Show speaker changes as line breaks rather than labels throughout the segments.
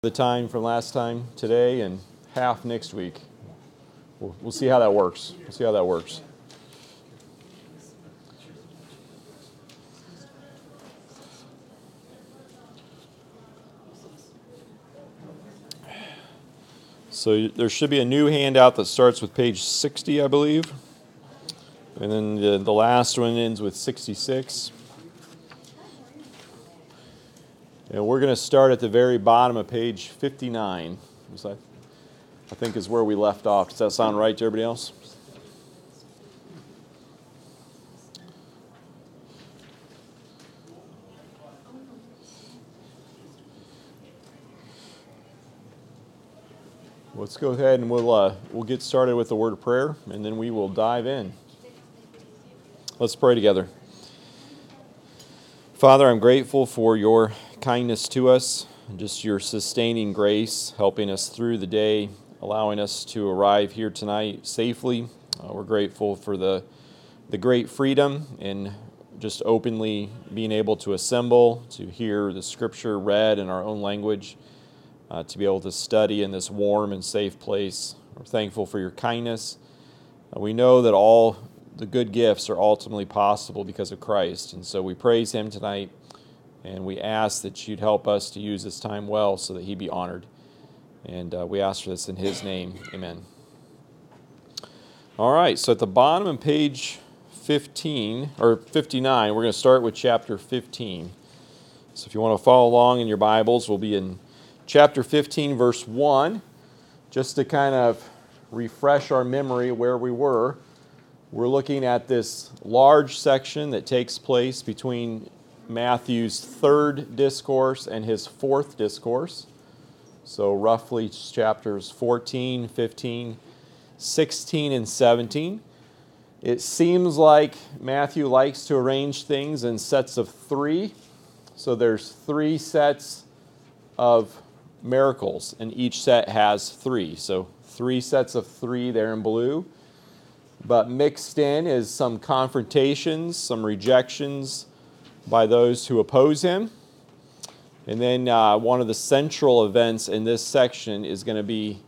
the time from last time today and half next week. We'll, we'll see how that works. We'll see how that works. So there should be a new handout that starts with page 60, I believe. And then the, the last one ends with 66. And we're going to start at the very bottom of page 59. I think is where we left off. Does that sound right to everybody else? Let's go ahead and we'll, uh, we'll get started with the word of prayer and then we will dive in. Let's pray together. Father, I'm grateful for your kindness to us, just your sustaining grace, helping us through the day, allowing us to arrive here tonight safely. Uh, we're grateful for the, the great freedom and just openly being able to assemble, to hear the scripture read in our own language, uh, to be able to study in this warm and safe place. We're thankful for your kindness. Uh, we know that all the good gifts are ultimately possible because of Christ, and so we praise Him tonight. And we ask that you'd help us to use this time well so that he be honored. And uh, we ask for this in his name. Amen. All right, so at the bottom of page 15, or 59, we're going to start with chapter 15. So if you want to follow along in your Bibles, we'll be in chapter 15, verse 1, just to kind of refresh our memory where we were. We're looking at this large section that takes place between Matthew's third discourse and his fourth discourse. So, roughly chapters 14, 15, 16, and 17. It seems like Matthew likes to arrange things in sets of three. So, there's three sets of miracles, and each set has three. So, three sets of three there in blue. But mixed in is some confrontations, some rejections, by those who oppose him. And then uh, one of the central events in this section is going to be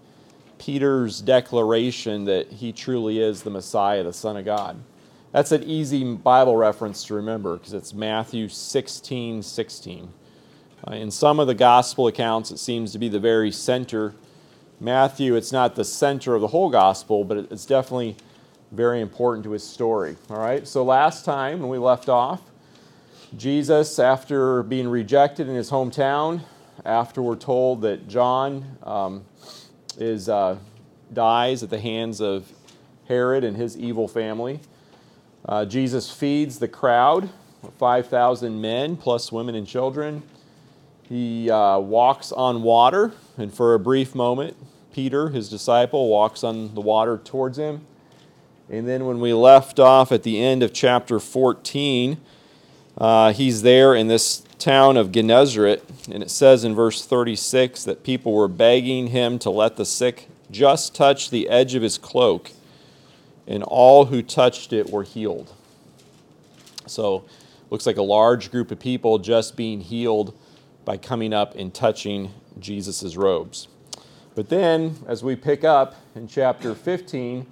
Peter's declaration that he truly is the Messiah, the Son of God. That's an easy Bible reference to remember because it's Matthew 16 16. Uh, in some of the gospel accounts, it seems to be the very center. Matthew, it's not the center of the whole gospel, but it's definitely very important to his story. All right, so last time when we left off, Jesus, after being rejected in his hometown, after we're told that John um, is, uh, dies at the hands of Herod and his evil family, uh, Jesus feeds the crowd, 5,000 men plus women and children. He uh, walks on water, and for a brief moment, Peter, his disciple, walks on the water towards him. And then when we left off at the end of chapter 14, uh, he's there in this town of Gennesaret, and it says in verse 36 that people were begging him to let the sick just touch the edge of his cloak, and all who touched it were healed. So, looks like a large group of people just being healed by coming up and touching Jesus' robes. But then, as we pick up in chapter 15,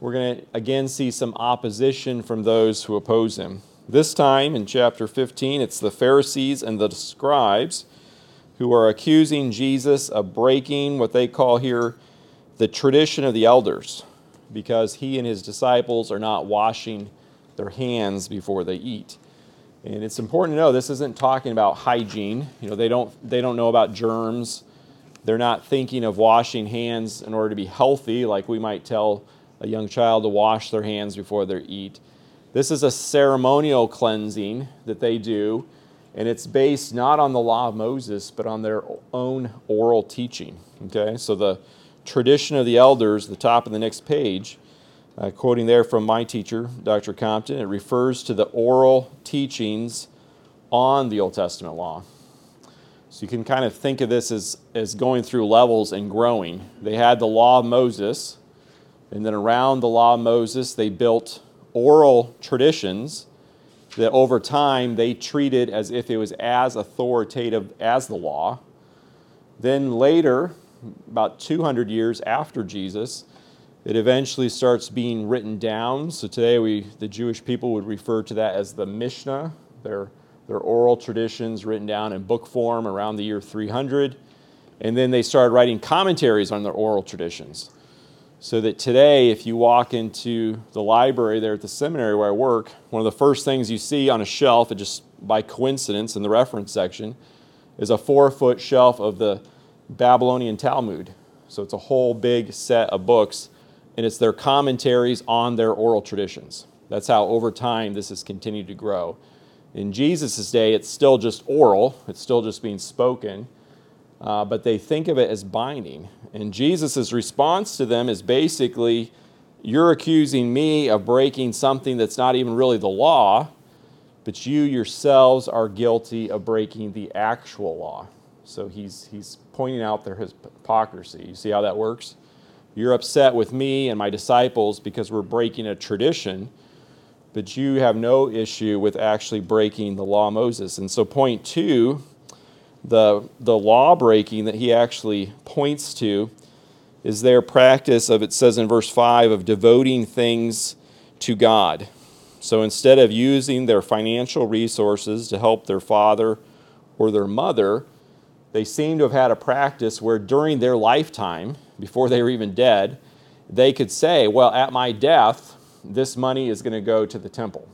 we're going to again see some opposition from those who oppose him. This time in chapter 15, it's the Pharisees and the scribes who are accusing Jesus of breaking what they call here the tradition of the elders because he and his disciples are not washing their hands before they eat. And it's important to know this isn't talking about hygiene. You know, they don't they don't know about germs. They're not thinking of washing hands in order to be healthy like we might tell a young child to wash their hands before they eat. This is a ceremonial cleansing that they do, and it's based not on the law of Moses, but on their own oral teaching. Okay, so the tradition of the elders, the top of the next page, uh, quoting there from my teacher, Dr. Compton, it refers to the oral teachings on the Old Testament law. So you can kind of think of this as, as going through levels and growing. They had the law of Moses, and then around the law of Moses, they built oral traditions that over time they treated as if it was as authoritative as the law. Then later, about 200 years after Jesus, it eventually starts being written down. So today, we, the Jewish people would refer to that as the Mishnah, their, their oral traditions written down in book form around the year 300. And then they started writing commentaries on their oral traditions. So that today, if you walk into the library there at the seminary where I work, one of the first things you see on a shelf, just by coincidence in the reference section, is a four foot shelf of the Babylonian Talmud. So it's a whole big set of books, and it's their commentaries on their oral traditions. That's how over time this has continued to grow. In Jesus' day, it's still just oral, it's still just being spoken uh, but they think of it as binding. And Jesus' response to them is basically, You're accusing me of breaking something that's not even really the law, but you yourselves are guilty of breaking the actual law. So he's, he's pointing out their hypocrisy. You see how that works? You're upset with me and my disciples because we're breaking a tradition, but you have no issue with actually breaking the law of Moses. And so, point two the, the law breaking that he actually points to is their practice of, it says in verse 5, of devoting things to God. So instead of using their financial resources to help their father or their mother, they seem to have had a practice where during their lifetime, before they were even dead, they could say, Well, at my death, this money is going to go to the temple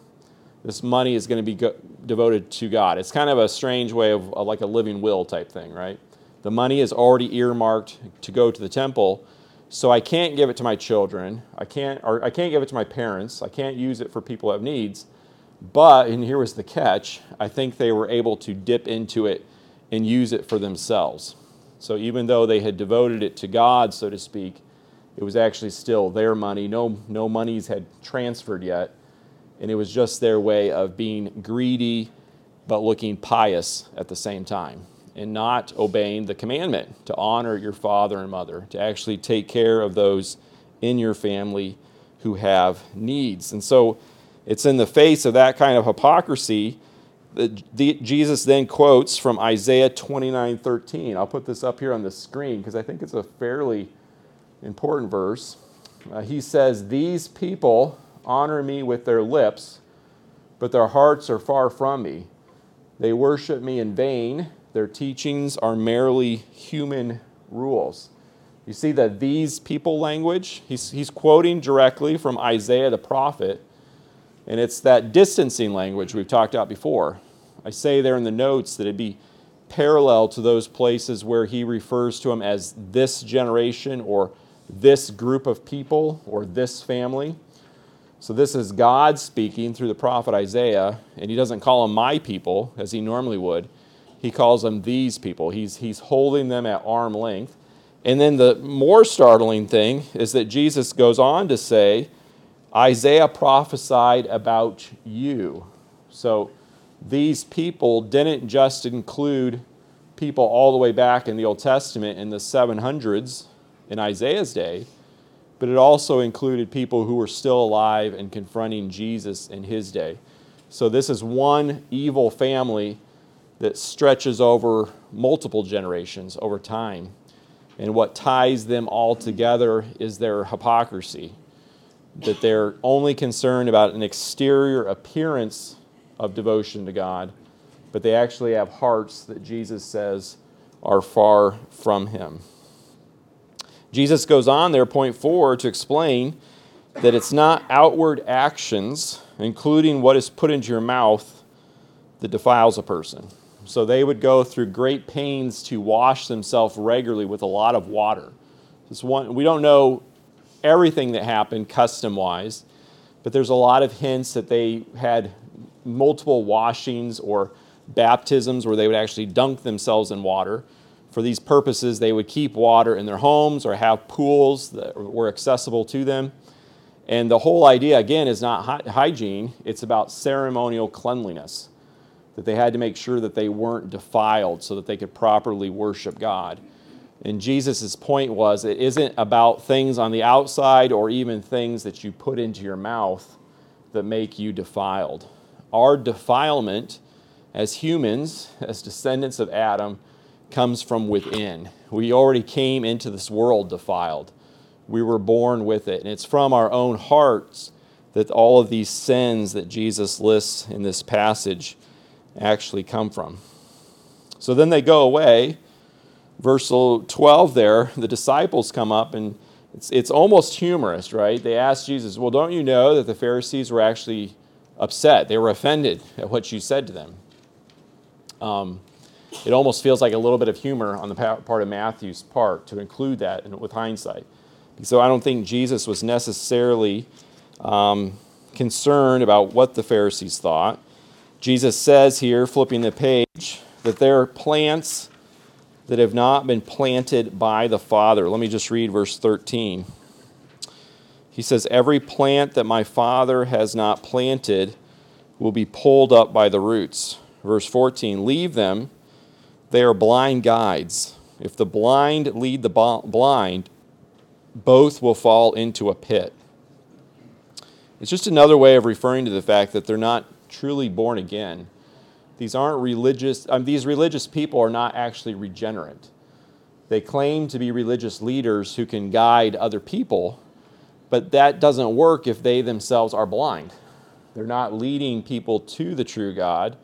this money is going to be go- devoted to God. It's kind of a strange way of, of like a living will type thing, right? The money is already earmarked to go to the temple, so I can't give it to my children. I can't, or I can't give it to my parents. I can't use it for people who have needs. But, and here was the catch, I think they were able to dip into it and use it for themselves. So even though they had devoted it to God, so to speak, it was actually still their money. No, no monies had transferred yet and it was just their way of being greedy but looking pious at the same time and not obeying the commandment to honor your father and mother, to actually take care of those in your family who have needs. And so it's in the face of that kind of hypocrisy that Jesus then quotes from Isaiah 29 13. I'll put this up here on the screen because I think it's a fairly important verse. Uh, he says, These people honor me with their lips, but their hearts are far from me. They worship me in vain. Their teachings are merely human rules. You see that these people language, he's, he's quoting directly from Isaiah the prophet, and it's that distancing language we've talked about before. I say there in the notes that it'd be parallel to those places where he refers to them as this generation or this group of people or this family. So this is God speaking through the prophet Isaiah, and he doesn't call them my people as he normally would. He calls them these people. He's, he's holding them at arm length. And then the more startling thing is that Jesus goes on to say, Isaiah prophesied about you. So these people didn't just include people all the way back in the Old Testament in the 700s in Isaiah's day but it also included people who were still alive and confronting Jesus in his day. So this is one evil family that stretches over multiple generations over time. And what ties them all together is their hypocrisy, that they're only concerned about an exterior appearance of devotion to God, but they actually have hearts that Jesus says are far from Him. Jesus goes on there, point four, to explain that it's not outward actions, including what is put into your mouth, that defiles a person. So they would go through great pains to wash themselves regularly with a lot of water. This one, we don't know everything that happened custom wise, but there's a lot of hints that they had multiple washings or baptisms where they would actually dunk themselves in water for these purposes, they would keep water in their homes or have pools that were accessible to them. And the whole idea, again, is not hygiene, it's about ceremonial cleanliness. That they had to make sure that they weren't defiled so that they could properly worship God. And Jesus' point was it isn't about things on the outside or even things that you put into your mouth that make you defiled. Our defilement as humans, as descendants of Adam, comes from within. We already came into this world defiled. We were born with it. And it's from our own hearts that all of these sins that Jesus lists in this passage actually come from. So then they go away. Verse 12 there, the disciples come up and it's, it's almost humorous, right? They ask Jesus, Well, don't you know that the Pharisees were actually upset? They were offended at what you said to them. Um, it almost feels like a little bit of humor on the part of Matthew's part to include that with hindsight. So I don't think Jesus was necessarily um, concerned about what the Pharisees thought. Jesus says here, flipping the page, that there are plants that have not been planted by the Father. Let me just read verse 13. He says, Every plant that my Father has not planted will be pulled up by the roots. Verse 14, Leave them, they are blind guides. If the blind lead the blind, both will fall into a pit. It's just another way of referring to the fact that they're not truly born again. These aren't religious, um, these religious people are not actually regenerate. They claim to be religious leaders who can guide other people, but that doesn't work if they themselves are blind. They're not leading people to the true God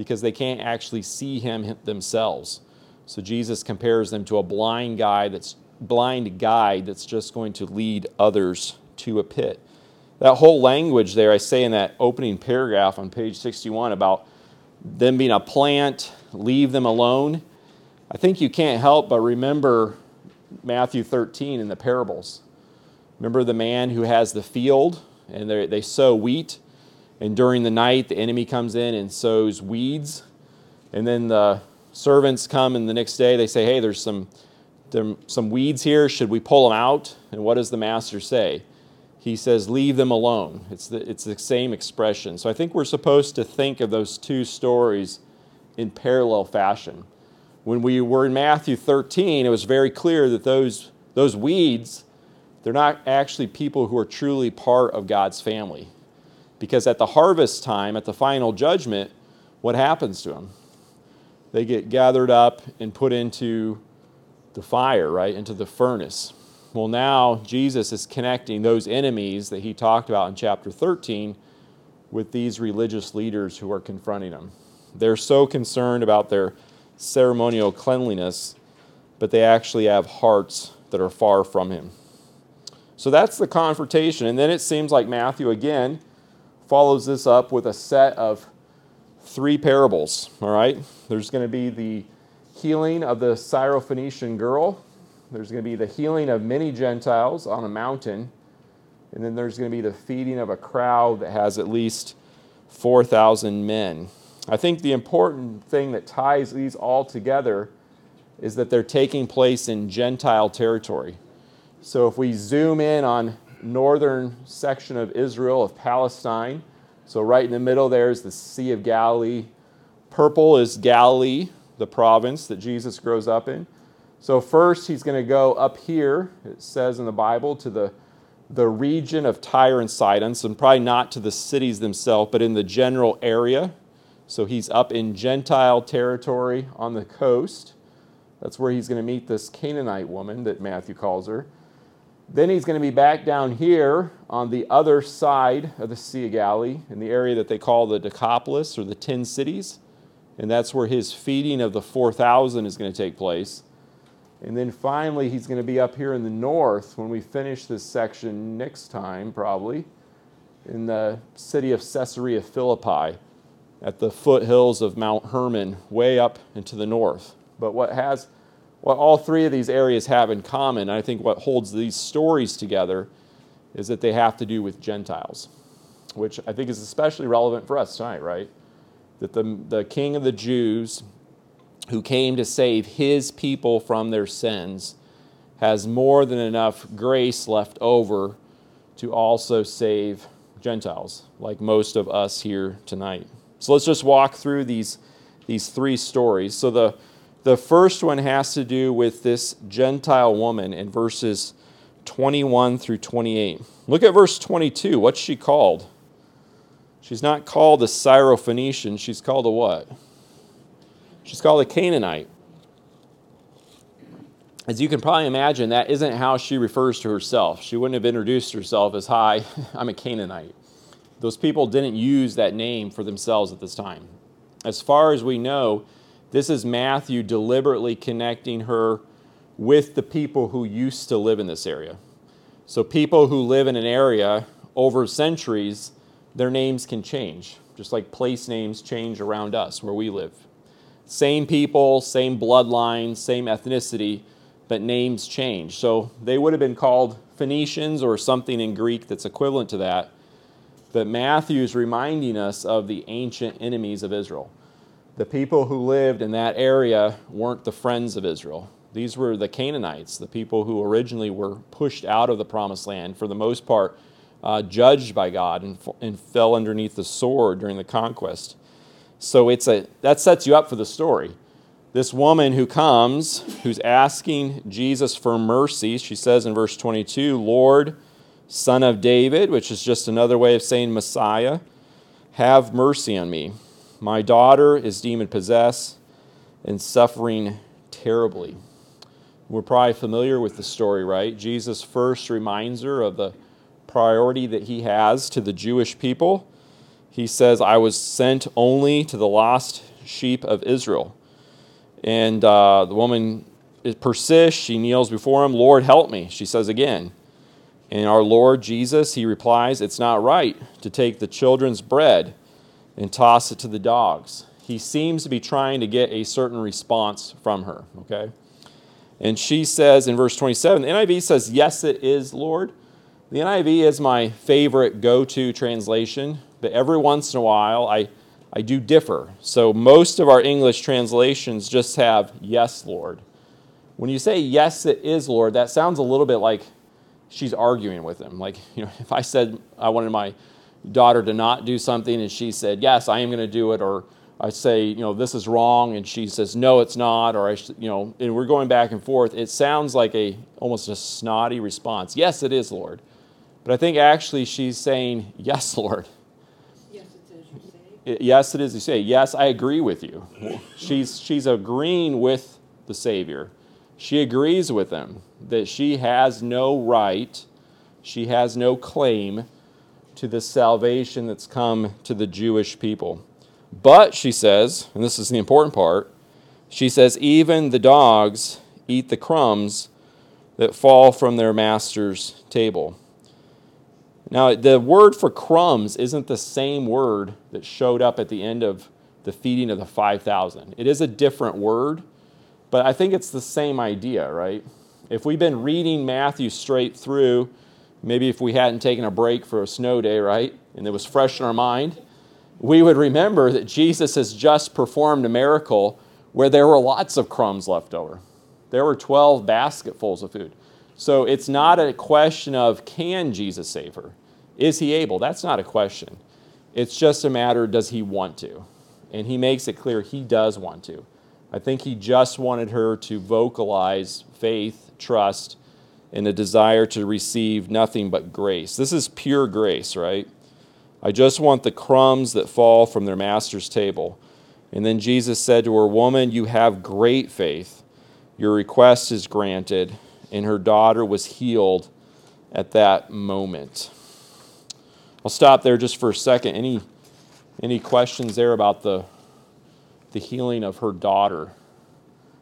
because they can't actually see him themselves. So Jesus compares them to a blind guy that's blind guide that's just going to lead others to a pit. That whole language there, I say in that opening paragraph on page 61 about them being a plant, leave them alone. I think you can't help but remember Matthew 13 in the parables. Remember the man who has the field and they sow wheat, and during the night the enemy comes in and sows weeds, and then the servants come and the next day they say, Hey, there's some there some weeds here. Should we pull them out? And what does the master say? He says, Leave them alone. It's the, it's the same expression. So I think we're supposed to think of those two stories in parallel fashion. When we were in Matthew 13, it was very clear that those, those weeds, they're not actually people who are truly part of God's family. Because at the harvest time, at the final judgment, what happens to them? They get gathered up and put into the fire, right, into the furnace. Well, now Jesus is connecting those enemies that he talked about in chapter 13 with these religious leaders who are confronting him. They're so concerned about their ceremonial cleanliness, but they actually have hearts that are far from him. So that's the confrontation. And then it seems like Matthew again follows this up with a set of three parables. All right? There's going to be the healing of the Syrophoenician girl. There's going to be the healing of many Gentiles on a mountain. And then there's going to be the feeding of a crowd that has at least 4,000 men. I think the important thing that ties these all together is that they're taking place in Gentile territory. So if we zoom in on northern section of Israel of Palestine, so right in the middle there is the Sea of Galilee. Purple is Galilee, the province that Jesus grows up in. So, first, he's going to go up here, it says in the Bible, to the, the region of Tyre and Sidon, so probably not to the cities themselves, but in the general area. So, he's up in Gentile territory on the coast. That's where he's going to meet this Canaanite woman that Matthew calls her. Then he's going to be back down here on the other side of the Sea of Galilee, in the area that they call the Decapolis or the Ten Cities and that's where his feeding of the 4,000 is going to take place. And then finally, he's going to be up here in the north when we finish this section next time, probably, in the city of Caesarea Philippi at the foothills of Mount Hermon, way up into the north. But what has what all three of these areas have in common, I think what holds these stories together, is that they have to do with Gentiles, which I think is especially relevant for us tonight, right? that the, the king of the Jews, who came to save his people from their sins, has more than enough grace left over to also save Gentiles, like most of us here tonight. So let's just walk through these, these three stories. So the, the first one has to do with this Gentile woman in verses 21 through 28. Look at verse 22. What's she called? She's not called a Syrophoenician, she's called a what? She's called a Canaanite. as you can probably imagine, that isn't how she refers to herself. She wouldn't have introduced herself as, Hi, I'm a Canaanite. Those people didn't use that name for themselves at this time. As far as we know, this is Matthew deliberately connecting her with the people who used to live in this area. So, people who live in an area over centuries, their names can change, just like place names change around us where we live. Same people, same bloodline, same ethnicity, but names change. So, they would have been called Phoenicians or something in Greek that's equivalent to that. But Matthew is reminding us of the ancient enemies of Israel. The people who lived in that area weren't the friends of Israel. These were the Canaanites, the people who originally were pushed out of the promised land, for the most part, uh, judged by God and, and fell underneath the sword during the conquest. So it's a, that sets you up for the story. This woman who comes, who's asking Jesus for mercy, she says in verse 22, Lord, Son of David, which is just another way of saying Messiah, have mercy on me. My daughter is demon possessed and suffering terribly. We're probably familiar with the story, right? Jesus first reminds her of the priority that he has to the Jewish people. He says, I was sent only to the lost sheep of Israel. And uh, the woman persists. She kneels before him. Lord, help me, she says again. And our Lord Jesus, he replies, It's not right to take the children's bread and toss it to the dogs. He seems to be trying to get a certain response from her, okay? And she says in verse 27, the NIV says, Yes, it is, Lord. The NIV is my favorite go to translation, but every once in a while I, I do differ. So most of our English translations just have, Yes, Lord. When you say, Yes, it is, Lord, that sounds a little bit like she's arguing with him. Like, you know, if I said I wanted my daughter to not do something and she said, Yes, I am going to do it, or I say, you know, this is wrong, and she says, no, it's not, or I, you know, and we're going back and forth. It sounds like a almost a snotty response. Yes, it is, Lord, but I think actually she's saying, yes, Lord.
Yes, it is. You say.
Yes, it is. You say, yes, I agree with you. She's she's agreeing with the Savior. She agrees with him that she has no right, she has no claim to the salvation that's come to the Jewish people. But, she says, and this is the important part, she says, even the dogs eat the crumbs that fall from their master's table. Now, the word for crumbs isn't the same word that showed up at the end of the feeding of the 5,000. It is a different word, but I think it's the same idea, right? If we've been reading Matthew straight through, maybe if we hadn't taken a break for a snow day, right, and it was fresh in our mind, we would remember that Jesus has just performed a miracle where there were lots of crumbs left over. There were 12 basketfuls of food. So it's not a question of can Jesus save her? Is he able? That's not a question. It's just a matter does he want to? And he makes it clear he does want to. I think he just wanted her to vocalize faith, trust, and a desire to receive nothing but grace. This is pure grace, right? I just want the crumbs that fall from their master's table. And then Jesus said to her, Woman, you have great faith. Your request is granted. And her daughter was healed at that moment. I'll stop there just for a second. Any, any questions there about the, the healing of her daughter?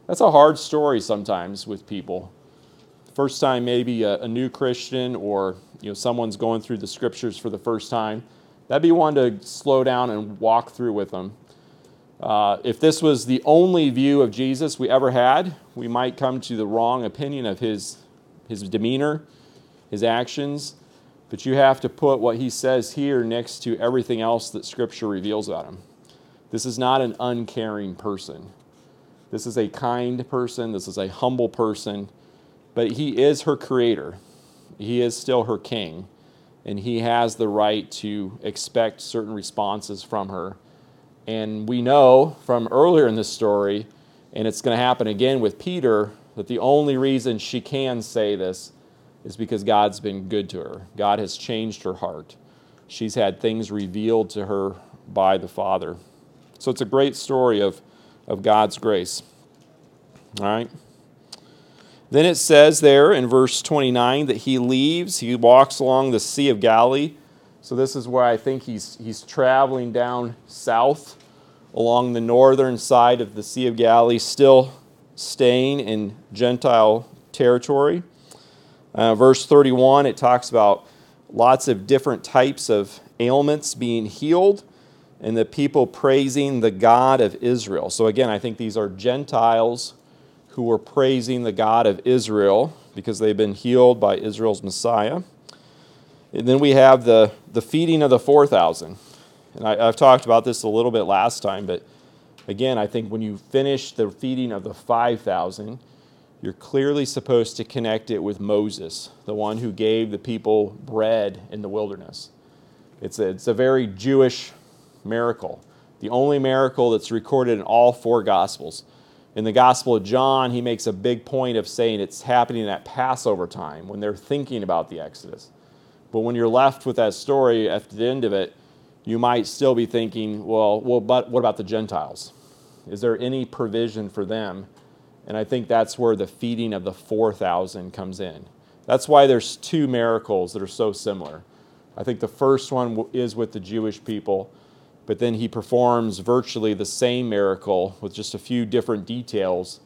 That's a hard story sometimes with people. First time, maybe a, a new Christian or you know someone's going through the scriptures for the first time That'd be one to slow down and walk through with them. Uh, if this was the only view of Jesus we ever had, we might come to the wrong opinion of his, his demeanor, his actions. But you have to put what he says here next to everything else that Scripture reveals about him. This is not an uncaring person. This is a kind person. This is a humble person. But he is her creator, he is still her king and he has the right to expect certain responses from her. And we know from earlier in this story, and it's going to happen again with Peter, that the only reason she can say this is because God's been good to her. God has changed her heart. She's had things revealed to her by the Father. So it's a great story of, of God's grace. All right? Then it says there in verse 29 that he leaves, he walks along the Sea of Galilee. So this is where I think he's, he's traveling down south along the northern side of the Sea of Galilee, still staying in Gentile territory. Uh, verse 31, it talks about lots of different types of ailments being healed and the people praising the God of Israel. So, again, I think these are Gentiles who were praising the God of Israel because they've been healed by Israel's Messiah. And then we have the, the feeding of the 4,000. And I, have talked about this a little bit last time, but again, I think when you finish the feeding of the 5,000, you're clearly supposed to connect it with Moses, the one who gave the people bread in the wilderness. It's a, it's a very Jewish miracle, the only miracle that's recorded in all four Gospels. In the Gospel of John, he makes a big point of saying it's happening at Passover time when they're thinking about the Exodus. But when you're left with that story at the end of it, you might still be thinking, well, well but what about the Gentiles? Is there any provision for them? And I think that's where the feeding of the 4,000 comes in. That's why there's two miracles that are so similar. I think the first one is with the Jewish people, but then he performs virtually the same miracle with just a few different details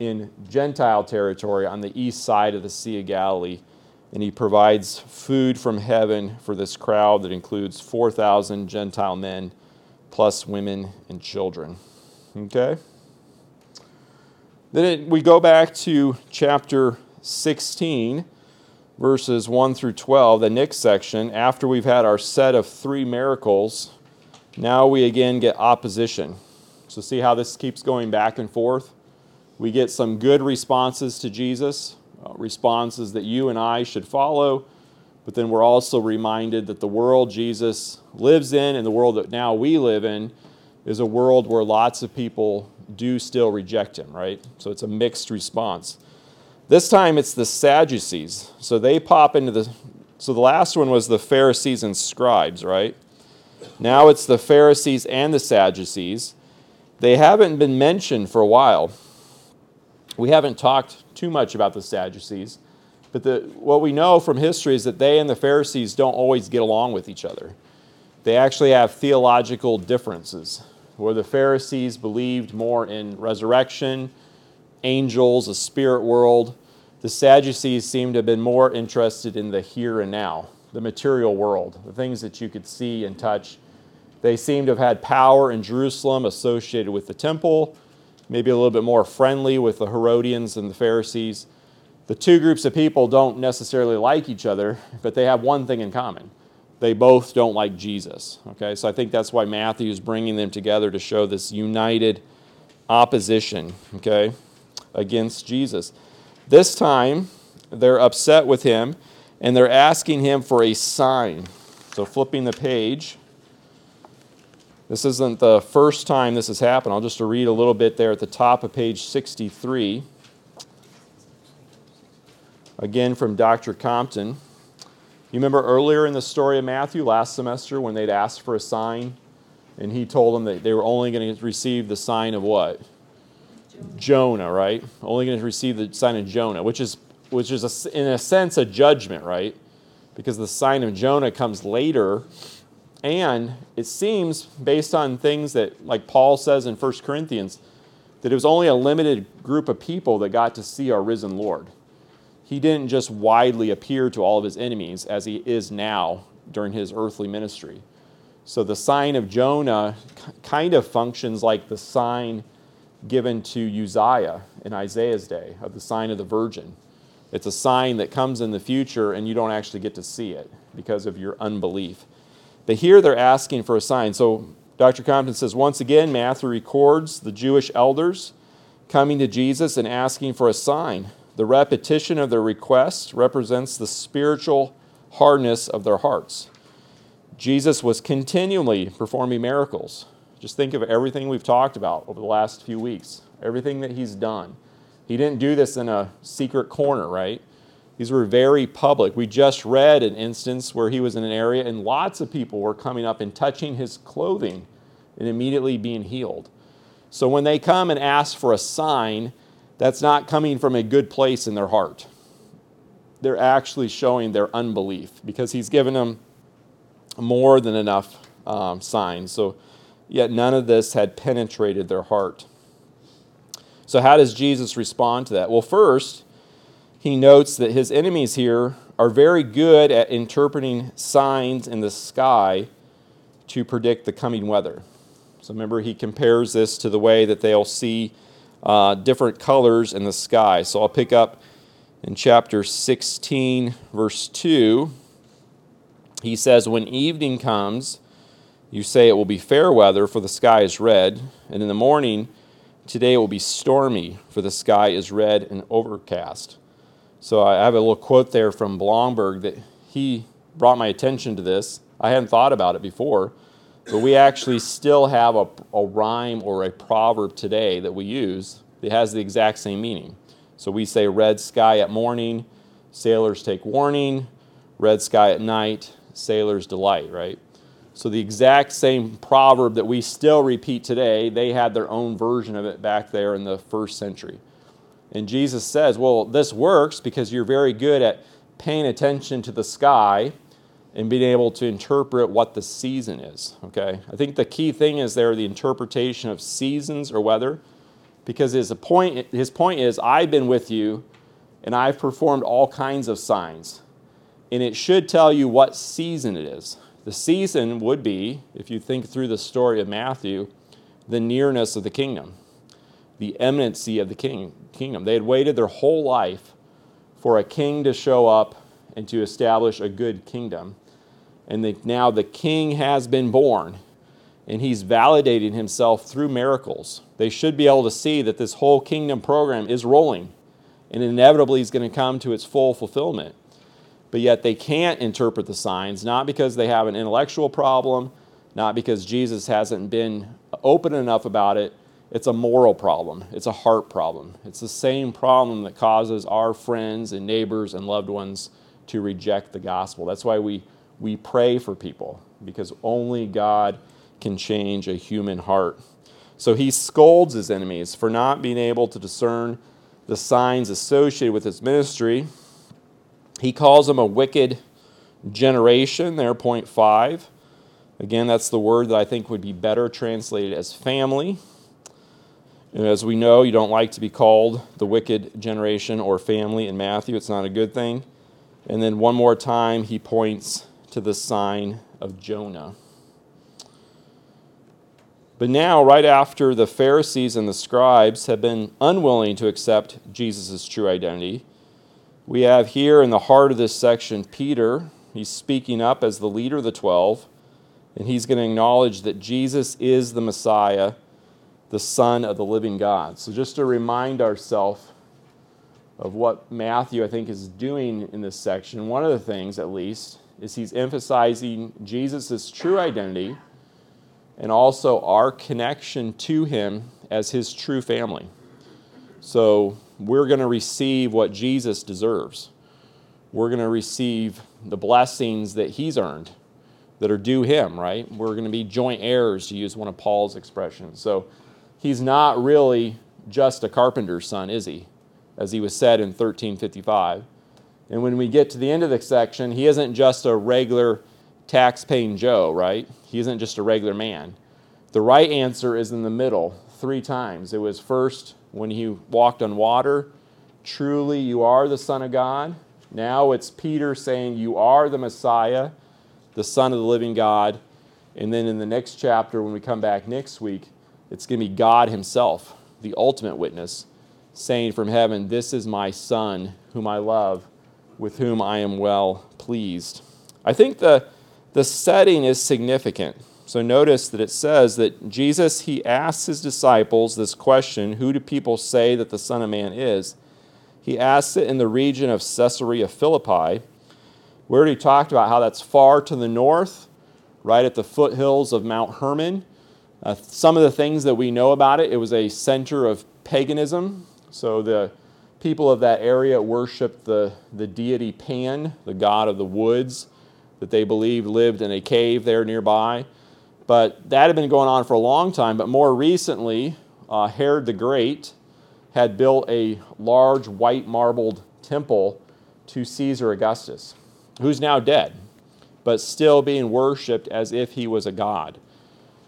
in Gentile territory on the east side of the Sea of Galilee. And he provides food from heaven for this crowd that includes 4,000 Gentile men, plus women and children. Okay? Then it, we go back to chapter 16, verses 1 through 12, the next section. After we've had our set of three miracles, now we again get opposition. So, see how this keeps going back and forth? We get some good responses to Jesus, uh, responses that you and I should follow, but then we're also reminded that the world Jesus lives in and the world that now we live in is a world where lots of people do still reject him, right? So it's a mixed response. This time it's the Sadducees. So they pop into the. So the last one was the Pharisees and scribes, right? Now it's the Pharisees and the Sadducees. They haven't been mentioned for a while. We haven't talked too much about the Sadducees, but the, what we know from history is that they and the Pharisees don't always get along with each other. They actually have theological differences where the Pharisees believed more in resurrection, angels, a spirit world. The Sadducees seem to have been more interested in the here and now, the material world, the things that you could see and touch. They seem to have had power in Jerusalem associated with the temple, maybe a little bit more friendly with the Herodians and the Pharisees. The two groups of people don't necessarily like each other, but they have one thing in common they both don't like Jesus. Okay, so I think that's why Matthew is bringing them together to show this united opposition, okay, against Jesus. This time, they're upset with him and they're asking him for a sign. So, flipping the page, this isn't the first time this has happened. I'll just read a little bit there at the top of page 63. Again, from Dr. Compton. You remember earlier in the story of Matthew last semester when they'd asked for a sign and he told them that they were only going to receive the sign of what? Jonah, Jonah right? Only going to receive the sign of Jonah, which is which is a, in a sense a judgment, right? Because the sign of Jonah comes later and it seems based on things that like Paul says in 1 Corinthians that it was only a limited group of people that got to see our risen Lord he didn't just widely appear to all of his enemies as he is now during his earthly ministry. So the sign of Jonah kind of functions like the sign given to Uzziah in Isaiah's day of the sign of the virgin. It's a sign that comes in the future and you don't actually get to see it because of your unbelief. But here they're asking for a sign. So Dr. Compton says once again, Matthew records the Jewish elders coming to Jesus and asking for a sign. The repetition of their request represents the spiritual hardness of their hearts. Jesus was continually performing miracles. Just think of everything we've talked about over the last few weeks, everything that he's done. He didn't do this in a secret corner, right? These were very public. We just read an instance where he was in an area and lots of people were coming up and touching his clothing and immediately being healed. So when they come and ask for a sign, that's not coming from a good place in their heart. They're actually showing their unbelief because he's given them more than enough um, signs. So, yet none of this had penetrated their heart. So, how does Jesus respond to that? Well, first, he notes that his enemies here are very good at interpreting signs in the sky to predict the coming weather. So, remember, he compares this to the way that they'll see uh, different colors in the sky. So, I'll pick up in chapter 16, verse 2. He says, When evening comes, you say it will be fair weather, for the sky is red, and in the morning, today it will be stormy, for the sky is red and overcast. So I have a little quote there from Blomberg that he brought my attention to this. I hadn't thought about it before, but we actually still have a, a rhyme or a proverb today that we use that has the exact same meaning. So we say, red sky at morning, sailors take warning, red sky at night, sailors delight, right? So the exact same proverb that we still repeat today, they had their own version of it back there in the first century. And Jesus says, Well, this works because you're very good at paying attention to the sky and being able to interpret what the season is. Okay? I think the key thing is there the interpretation of seasons or weather. Because his point, his point is, I've been with you and I've performed all kinds of signs and it should tell you what season it is. The season would be, if you think through the story of Matthew, the nearness of the kingdom, the eminency of the king, kingdom. They had waited their whole life for a king to show up and to establish a good kingdom. And now the king has been born, and he's validating himself through miracles. They should be able to see that this whole kingdom program is rolling, and inevitably is going to come to its full fulfillment but yet they can't interpret the signs, not because they have an intellectual problem, not because Jesus hasn't been open enough about it. It's a moral problem, it's a heart problem. It's the same problem that causes our friends and neighbors and loved ones to reject the gospel. That's why we, we pray for people, because only God can change a human heart. So he scolds his enemies for not being able to discern the signs associated with his ministry he calls them a wicked generation, there, point five. Again, that's the word that I think would be better translated as family. And as we know, you don't like to be called the wicked generation or family in Matthew. It's not a good thing. And then one more time, he points to the sign of Jonah. But now, right after the Pharisees and the scribes have been unwilling to accept Jesus' true identity, we have here in the heart of this section Peter. He's speaking up as the leader of the 12, and he's going to acknowledge that Jesus is the Messiah, the Son of the living God. So, just to remind ourselves of what Matthew, I think, is doing in this section, one of the things, at least, is he's emphasizing Jesus' true identity and also our connection to him as his true family. So, we're going to receive what Jesus deserves. We're going to receive the blessings that he's earned that are due him, right? We're going to be joint heirs, to use one of Paul's expressions. So he's not really just a carpenter's son, is he? As he was said in 1355. And when we get to the end of the section, he isn't just a regular tax paying Joe, right? He isn't just a regular man. The right answer is in the middle three times. It was first when he walked on water, truly you are the Son of God. Now it's Peter saying, You are the Messiah, the Son of the living God. And then in the next chapter, when we come back next week, it's going to be God Himself, the ultimate witness, saying from heaven, This is my Son, whom I love, with whom I am well pleased. I think the, the setting is significant. So notice that it says that Jesus, he asks his disciples this question Who do people say that the Son of Man is? He asks it in the region of Caesarea Philippi. We already talked about how that's far to the north, right at the foothills of Mount Hermon. Uh, some of the things that we know about it, it was a center of paganism. So the people of that area worshiped the, the deity Pan, the god of the woods, that they believed lived in a cave there nearby. But that had been going on for a long time. But more recently, uh, Herod the Great had built a large white marbled temple to Caesar Augustus, who's now dead, but still being worshiped as if he was a god.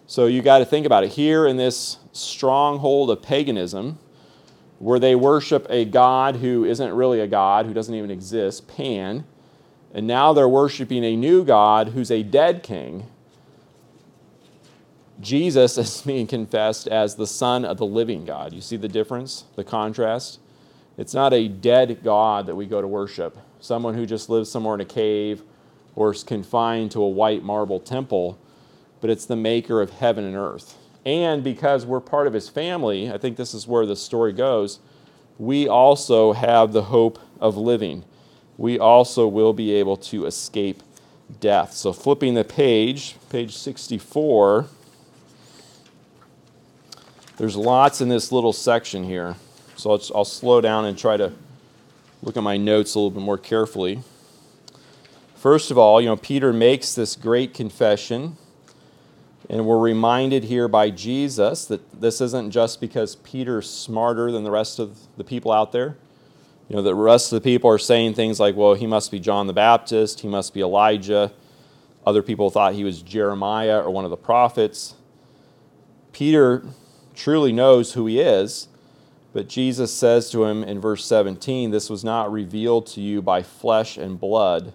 So you got to think about it. Here in this stronghold of paganism, where they worship a god who isn't really a god, who doesn't even exist, Pan, and now they're worshiping a new god who's a dead king. Jesus is being confessed as the Son of the living God. You see the difference, the contrast? It's not a dead God that we go to worship, someone who just lives somewhere in a cave or is confined to a white marble temple, but it's the maker of heaven and earth. And because we're part of his family, I think this is where the story goes, we also have the hope of living. We also will be able to escape death. So, flipping the page, page 64, there's lots in this little section here. So, I'll, I'll slow down and try to look at my notes a little bit more carefully. First of all, you know, Peter makes this great confession and we're reminded here by Jesus that this isn't just because Peter's smarter than the rest of the people out there. You know, the rest of the people are saying things like, well, he must be John the Baptist, he must be Elijah. Other people thought he was Jeremiah or one of the prophets. Peter truly knows who he is, but Jesus says to him in verse 17, This was not revealed to you by flesh and blood,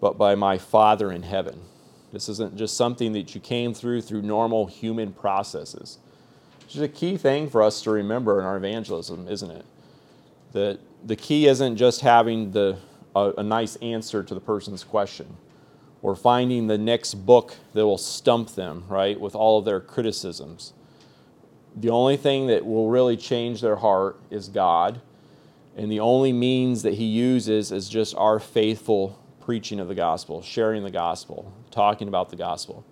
but by my Father in heaven. This isn't just something that you came through through normal human processes. Which is a key thing for us to remember in our evangelism, isn't it? That the key isn't just having the, a, a nice answer to the person's question or finding the next book that will stump them, right, with all of their criticisms. The only thing that will really change their heart is God. And the only means that He uses is just our faithful preaching of the gospel, sharing the gospel, talking about the gospel.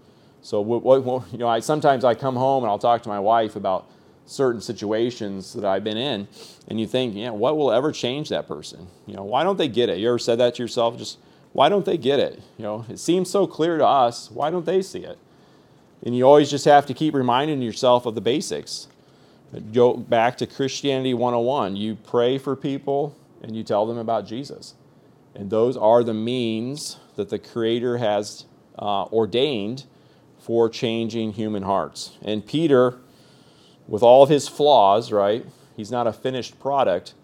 So, what, what, you know, I, sometimes I come home and I'll talk to my wife about certain situations that I've been in, and you think, yeah, what will ever change that person? You know, why don't they get it? You ever said that to yourself? Just why don't they get it? You know, it seems so clear to us. Why don't they see it? And you always just have to keep reminding yourself of the basics. Go back to Christianity 101. You pray for people and you tell them about Jesus. And those are the means that the Creator has uh, ordained for changing human hearts. And Peter, with all of his flaws, right? He's not a finished product,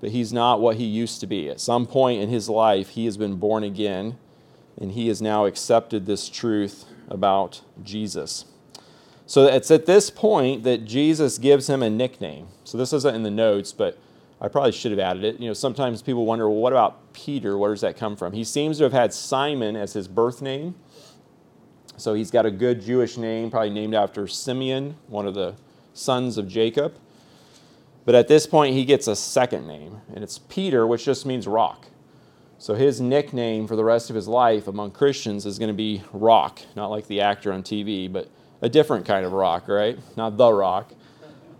but he's not what he used to be. At some point in his life, he has been born again, and he has now accepted this truth about Jesus. So it's at this point that Jesus gives him a nickname. So this isn't in the notes, but I probably should have added it. You know, sometimes people wonder, well, what about Peter? Where does that come from? He seems to have had Simon as his birth name. So he's got a good Jewish name, probably named after Simeon, one of the sons of Jacob. But at this point, he gets a second name, and it's Peter, which just means rock. So his nickname for the rest of his life among Christians is going to be Rock, not like the actor on TV, but a different kind of rock, right? Not the rock.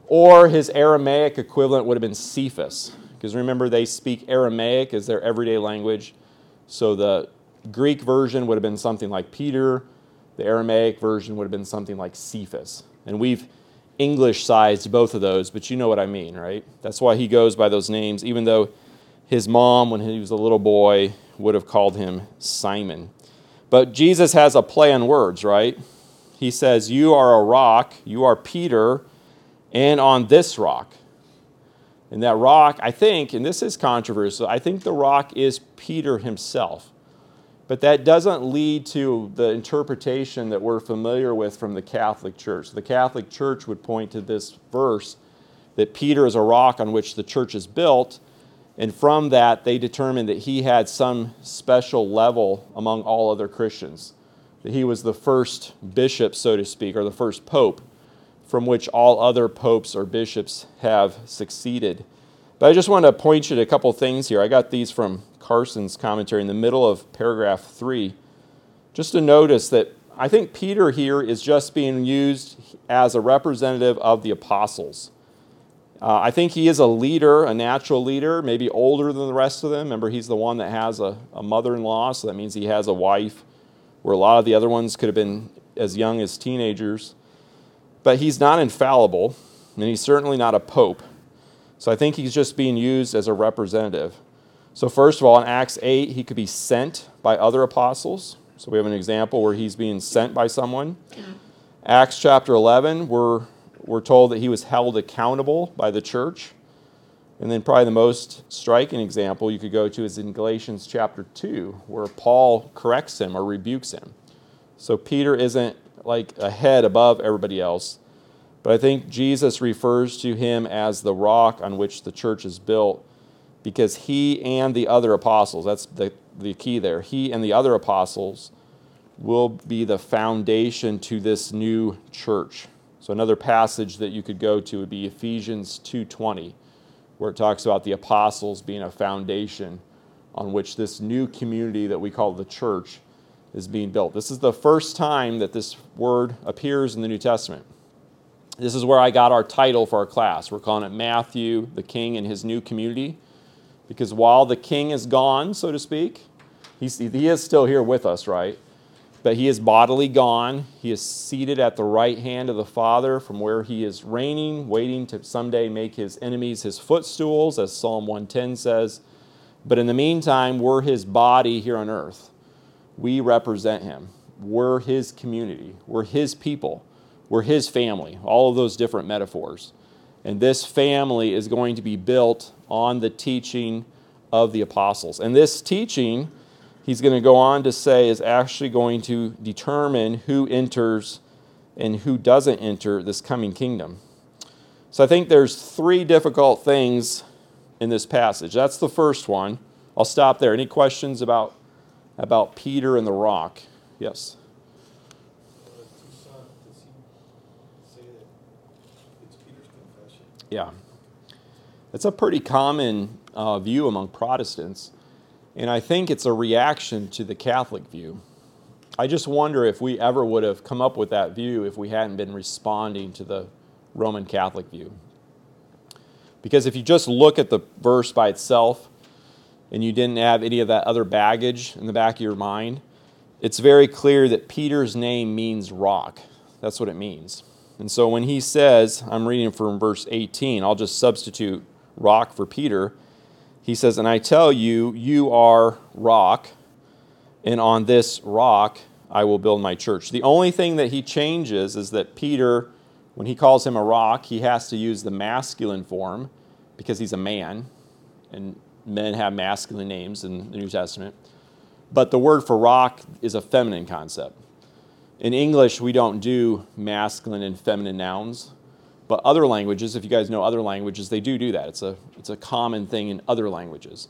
Or his Aramaic equivalent would have been Cephas, because remember, they speak Aramaic as their everyday language. So the Greek version would have been something like Peter, the Aramaic version would have been something like Cephas. And we've English sized both of those, but you know what I mean, right? That's why he goes by those names, even though his mom, when he was a little boy, would have called him Simon. But Jesus has a play on words, right? He says, You are a rock, you are Peter, and on this rock. And that rock, I think, and this is controversial, I think the rock is Peter himself. But that doesn't lead to the interpretation that we're familiar with from the Catholic Church. The Catholic Church would point to this verse that Peter is a rock on which the church is built, and from that they determined that he had some special level among all other Christians. That he was the first bishop, so to speak, or the first pope from which all other popes or bishops have succeeded. But I just want to point you to a couple things here. I got these from Carson's commentary in the middle of paragraph three. Just to notice that I think Peter here is just being used as a representative of the apostles. Uh, I think he is a leader, a natural leader, maybe older than the rest of them. Remember, he's the one that has a, a mother in law, so that means he has a wife, where a lot of the other ones could have been as young as teenagers. But he's not infallible, and he's certainly not a pope. So I think he's just being used as a representative. So, first of all, in Acts 8, he could be sent by other apostles. So we have an example where he's being sent by someone. Acts chapter 11, we're, we're told that he was held accountable by the church. And then, probably the most striking example you could go to is in Galatians chapter 2, where Paul corrects him or rebukes him. So, Peter isn't like ahead above everybody else. But I think Jesus refers to him as the rock on which the church is built because he and the other apostles, that's the, the key there, he and the other apostles will be the foundation to this new church. So another passage that you could go to would be Ephesians 2:20 where it talks about the apostles being a foundation on which this new community that we call the church is being built. This is the first time that this word appears in the New Testament. This is where I got our title for our class. We're calling it Matthew, the King and His New Community. Because while the king is gone, so to speak, he's, he is still here with us, right? But he is bodily gone. He is seated at the right hand of the Father from where he is reigning, waiting to someday make his enemies his footstools, as Psalm 110 says. But in the meantime, we're his body here on earth. We represent him. We're his community. We're his people. We're his family. All of those different metaphors. And this family is going to be built on the teaching of the apostles. And this teaching, he's going to go on to say, is actually going to determine who enters and who doesn't enter this coming kingdom. So I think there's three difficult things in this passage. That's the first one. I'll stop there. Any questions about about Peter and the rock? Yes. Yeah. It's a pretty common uh, view among Protestants, and I think it's a reaction to the Catholic view. I just wonder if we ever would have come up with that view if we hadn't been responding to the Roman Catholic view. Because if you just look at the verse by itself and you didn't have any of that other baggage in the back of your mind, it's very clear that Peter's name means rock. That's what it means. And so when he says, I'm reading from verse 18, I'll just substitute rock for Peter. He says, And I tell you, you are rock, and on this rock I will build my church. The only thing that he changes is that Peter, when he calls him a rock, he has to use the masculine form because he's a man, and men have masculine names in the New Testament. But the word for rock is a feminine concept. In English, we don't do masculine and feminine nouns, but other languages, if you guys know other languages, they do do that. It's a, it's a common thing in other languages.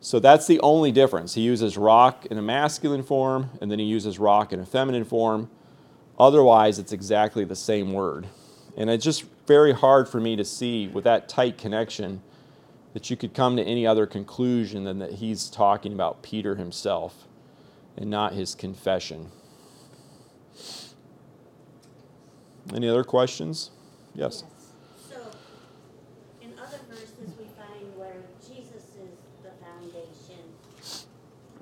So that's the only difference. He uses rock in a masculine form, and then he uses rock in a feminine form. Otherwise, it's exactly the same word. And it's just very hard for me to see with that tight connection that you could come to any other conclusion than that he's talking about Peter himself and not his confession. Any other questions? Yes.
So, in other verses, we find where Jesus is the foundation,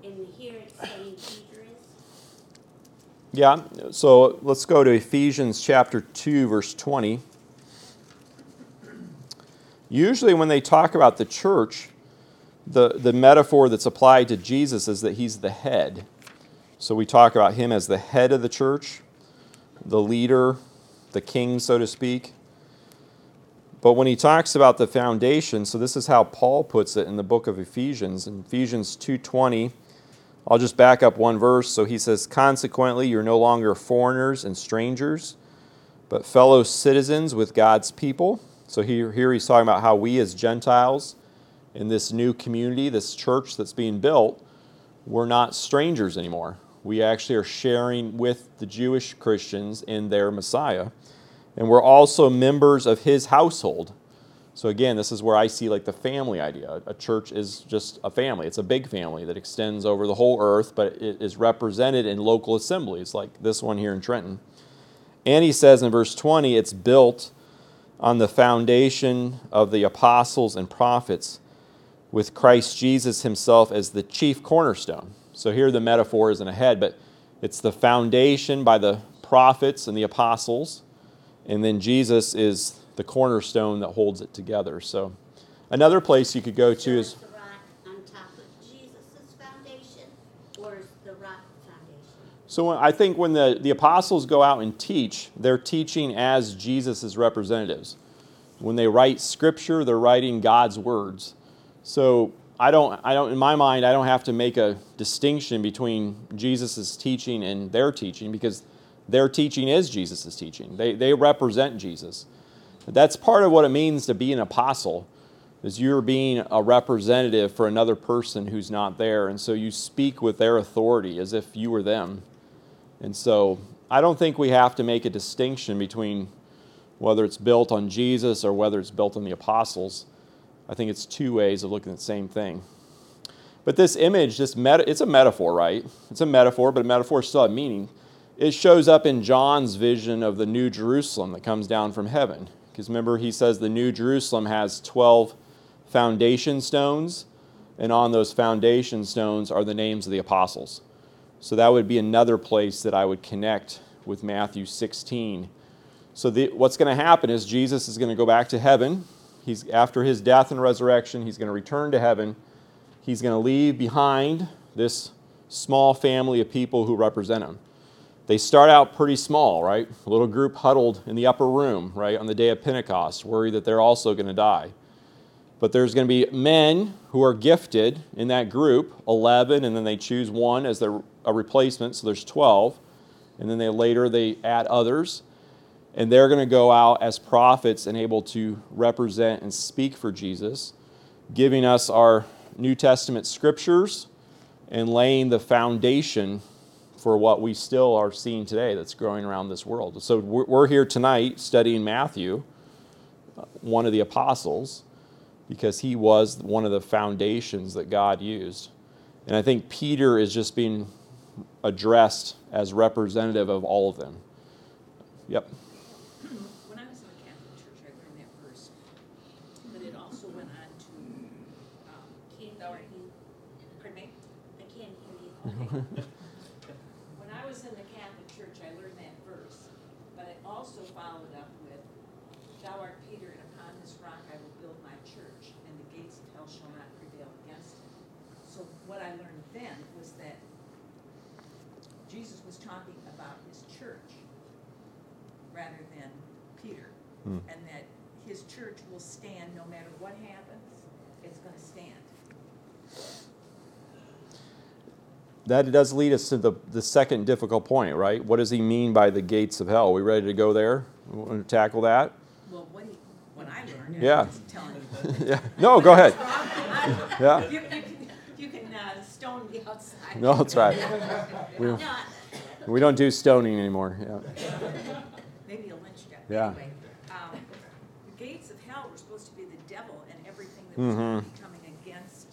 and here it's saying Peter is.
Yeah, so let's go to Ephesians chapter 2, verse 20. Usually, when they talk about the church, the, the metaphor that's applied to Jesus is that he's the head. So we talk about him as the head of the church, the leader, the king, so to speak. But when he talks about the foundation, so this is how Paul puts it in the book of Ephesians. In Ephesians 2:20, I'll just back up one verse. So he says, "Consequently, you're no longer foreigners and strangers, but fellow citizens with God's people." So here, here he's talking about how we as Gentiles in this new community, this church that's being built, we're not strangers anymore. We actually are sharing with the Jewish Christians in their Messiah and we're also members of his household. So again, this is where I see like the family idea. A church is just a family. It's a big family that extends over the whole earth, but it is represented in local assemblies like this one here in Trenton. And he says in verse 20, it's built on the foundation of the apostles and prophets with Christ Jesus himself as the chief cornerstone. So here the metaphor isn't ahead, but it's the foundation by the prophets and the apostles and then Jesus is the cornerstone that holds it together. So Another place you could go to
is
is
the rock on top of Jesus' foundation, or is the rock foundation?
so I think when the, the apostles go out and teach, they're teaching as Jesus' representatives. When they write scripture, they're writing God's words. So I don't, I don't, in my mind, I don't have to make a distinction between Jesus' teaching and their teaching because their teaching is Jesus' teaching. They, they represent Jesus. That's part of what it means to be an apostle, is you're being a representative for another person who's not there, and so you speak with their authority as if you were them. And so I don't think we have to make a distinction between whether it's built on Jesus or whether it's built on the apostles. I think it's two ways of looking at the same thing. But this image, this meta, it's a metaphor, right? It's a metaphor, but a metaphor still has meaning. It shows up in John's vision of the New Jerusalem that comes down from heaven. Because remember, he says the New Jerusalem has 12 foundation stones, and on those foundation stones are the names of the apostles. So that would be another place that I would connect with Matthew 16. So the, what's going to happen is Jesus is going to go back to heaven. He's after his death and resurrection, he's going to return to heaven. He's going to leave behind this small family of people who represent him. They start out pretty small, right? A little group huddled in the upper room, right, on the day of Pentecost, worried that they're also going to die. But there's going to be men who are gifted in that group, 11, and then they choose one as their, a replacement, so there's 12. And then they later they add others. And they're going to go out as prophets and able to represent and speak for Jesus, giving us our New Testament scriptures and laying the foundation for what we still are seeing today that's growing around this world. So we're we're here tonight studying Matthew, uh, one of the apostles, because he was one of the foundations that God used. And I think Peter is just being addressed as representative of all of them. Yep.
When I was in the Catholic Church, I learned that verse, but it also went on to, um,
Can't
Thou
hear
art-
you.
pardon me?
I can't hear you.
When I was in the Catholic Church, I learned that verse, but I also followed up with, Thou art Peter, and upon this rock I will build my church, and the gates of hell shall not prevail against it. So what I learned then was that Jesus was talking about his church rather than Peter.
Hmm.
And that his church will stand no matter what happens, it's gonna stand.
That does lead us to the, the second difficult point, right? What does he mean by the gates of hell? Are we ready to go there? We want to tackle that?
Well, what he, what I learned,
Yeah.
I'm just telling you.
yeah. No, go ahead. Yeah.
You, you can, you can uh, stone me outside.
No, that's right. We, we don't do stoning anymore. Yeah.
Maybe a lynch death.
Yeah.
Anyway, um, the gates of hell were supposed to be the devil that was
Mhm.
coming against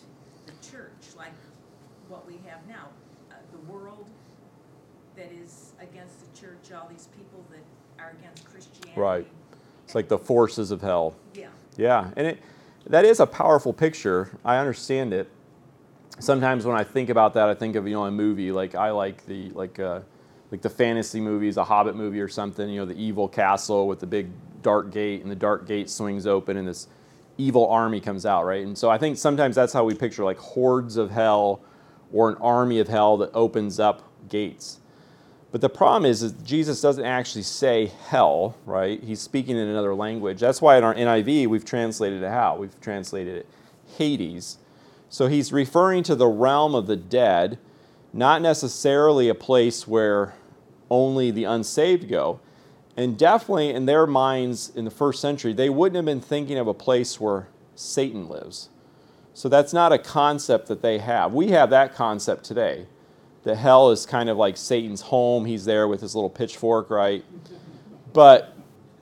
the church, like what we have now. Uh, the world that is against the church, all these people that are against Christianity.
Right. It's like the forces of hell.
Yeah.
Yeah, and it that is a powerful picture. I understand it. Sometimes when I think about that, I think of you know a movie like I like the like uh, like the fantasy movies, a Hobbit movie or something. You know, the evil castle with the big dark gate, and the dark gate swings open, and this evil army comes out, right? And so I think sometimes that's how we picture like hordes of hell or an army of hell that opens up gates. But the problem is, is Jesus doesn't actually say hell, right? He's speaking in another language. That's why in our NIV we've translated it how? We've translated it Hades. So he's referring to the realm of the dead, not necessarily a place where only the unsaved go. And definitely in their minds in the first century, they wouldn't have been thinking of a place where Satan lives. So that's not a concept that they have. We have that concept today. That hell is kind of like Satan's home. He's there with his little pitchfork, right? But,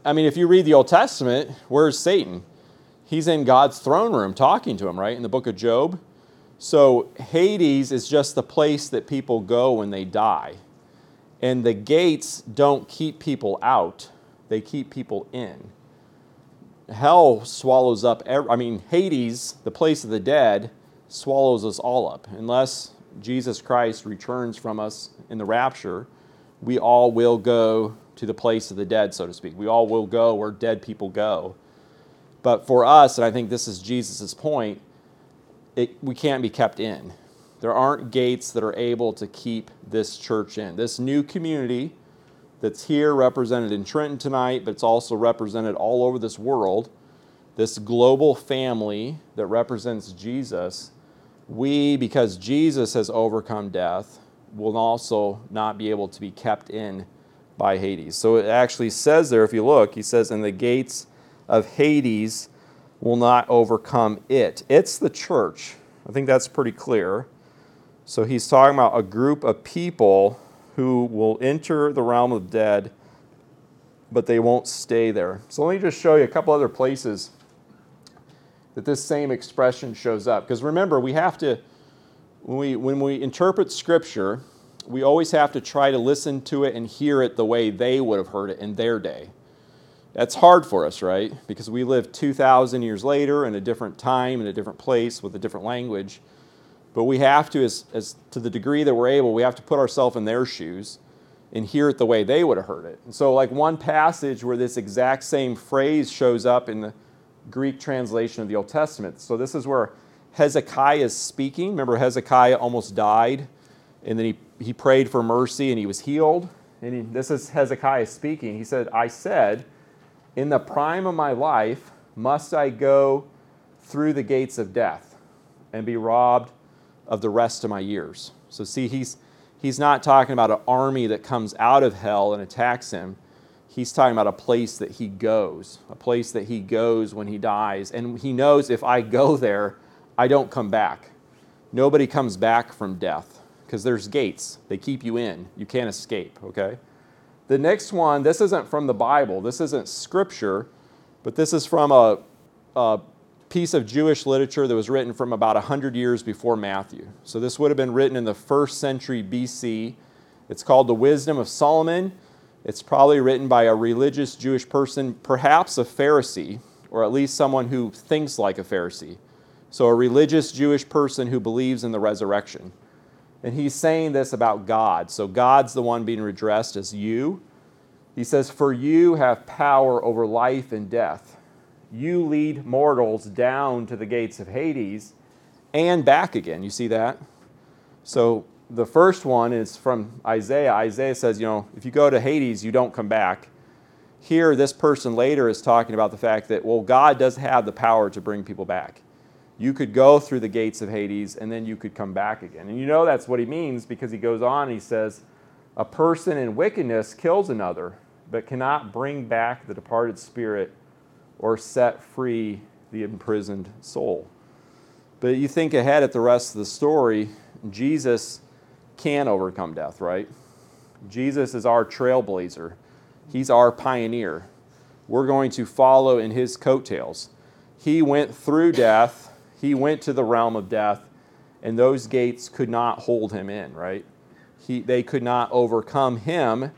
I mean, if you read the Old Testament, where's Satan? He's in God's throne room talking to him, right? In the book of Job. So, Hades is just the place that people go when they die. And the gates don't keep people out, they keep people in. Hell swallows up, ev- I mean, Hades, the place of the dead, swallows us all up. Unless Jesus Christ returns from us in the rapture, we all will go to the place of the dead, so to speak. We all will go where dead people go. But for us, and I think this is Jesus' point, it, we can't be kept in. There aren't gates that are able to keep this church in. This new community that's here represented in Trenton tonight, but it's also represented all over this world, this global family that represents Jesus, we, because Jesus has overcome death, will also not be able to be kept in by Hades. So it actually says there, if you look, he says, and the gates of Hades will not overcome it. It's the church. I think that's pretty clear. So he's talking about a group of people who will enter the realm of dead, but they won't stay there. So let me just show you a couple other places that this same expression shows up. Because remember, we have to, when we, when we interpret Scripture, we always have to try to listen to it and hear it the way they would have heard it in their day. That's hard for us, right? Because we live 2,000 years later in a different time, in a different place, with a different language. But we have to, as, as to the degree that we're able, we have to put ourselves in their shoes and hear it the way they would have heard it. And so, like one passage where this exact same phrase shows up in the Greek translation of the Old Testament. So, this is where Hezekiah is speaking. Remember, Hezekiah almost died, and then he, he prayed for mercy and he was healed. And he, this is Hezekiah speaking. He said, I said, In the prime of my life, must I go through the gates of death and be robbed of the rest of my years. So, see, he's, he's not talking about an army that comes out of hell and attacks him. He's talking about a place that he goes, a place that he goes when he dies. And he knows if I go there, I don't come back. Nobody comes back from death because there's gates. They keep you in. You can't escape, okay? The next one, this isn't from the Bible, this isn't scripture, but this is from a, a piece of Jewish literature that was written from about 100 years before Matthew. So this would have been written in the first century BC. It's called The Wisdom of Solomon. It's probably written by a religious Jewish person, perhaps a Pharisee, or at least someone who thinks like a Pharisee. So a religious Jewish person who believes in the resurrection. And he's saying this about God. So God's the one being addressed as you. He says, For you have power over life and death you lead mortals down to the gates of Hades and back again. You see that? So the first one is from Isaiah. Isaiah says, you know, if you go to Hades, you don't come back. Here, this person later is talking about the fact that, well, God does have the power to bring people back. You could go through the gates of Hades and then you could come back again. And you know that's what he means because he goes on and he says, A person in wickedness kills another, but cannot bring back the departed spirit or set free the imprisoned soul. But you think ahead at the rest of the story, Jesus can overcome death, right? Jesus is our trailblazer, He's our pioneer. We're going to follow in His coattails. He went through death, He went to the realm of death, and those gates could not hold Him in, right? He, they could not overcome Him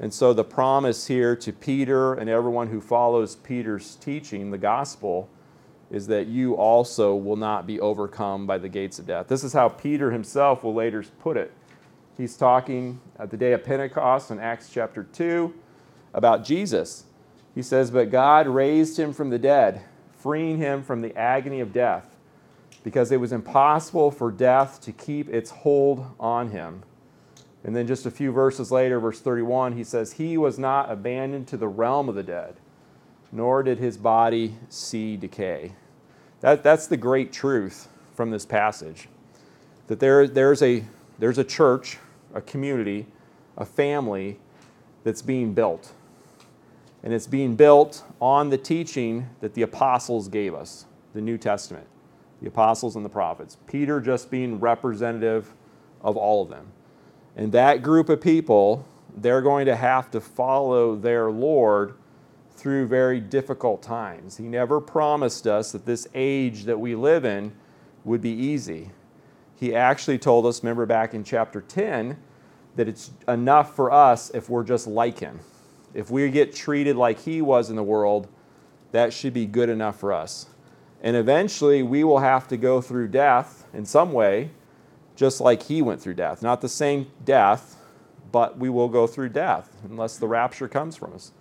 and so the promise here to Peter and everyone who follows Peter's teaching, the gospel, is that you also will not be overcome by the gates of death. This is how Peter himself will later put it. He's talking at the day of Pentecost in Acts chapter 2 about Jesus. He says, But God raised him from the dead, freeing him from the agony of death, because it was impossible for death to keep its hold on him. And then just a few verses later, verse 31, he says, He was not abandoned to the realm of the dead, nor did his body see decay. That, that's the great truth from this passage. That there, there's, a, there's a church, a community, a family that's being built. And it's being built on the teaching that the apostles gave us, the New Testament, the apostles and the prophets. Peter just being representative of all of them. And that group of people, they're going to have to follow their Lord through very difficult times. He never promised us that this age that we live in would be easy. He actually told us, remember back in chapter 10, that it's enough for us if we're just like him. If we get treated like he was in the world, that should be good enough for us. And eventually, we will have to go through death in some way just like he went through death. Not the same death, but we will go through death unless the rapture comes from us.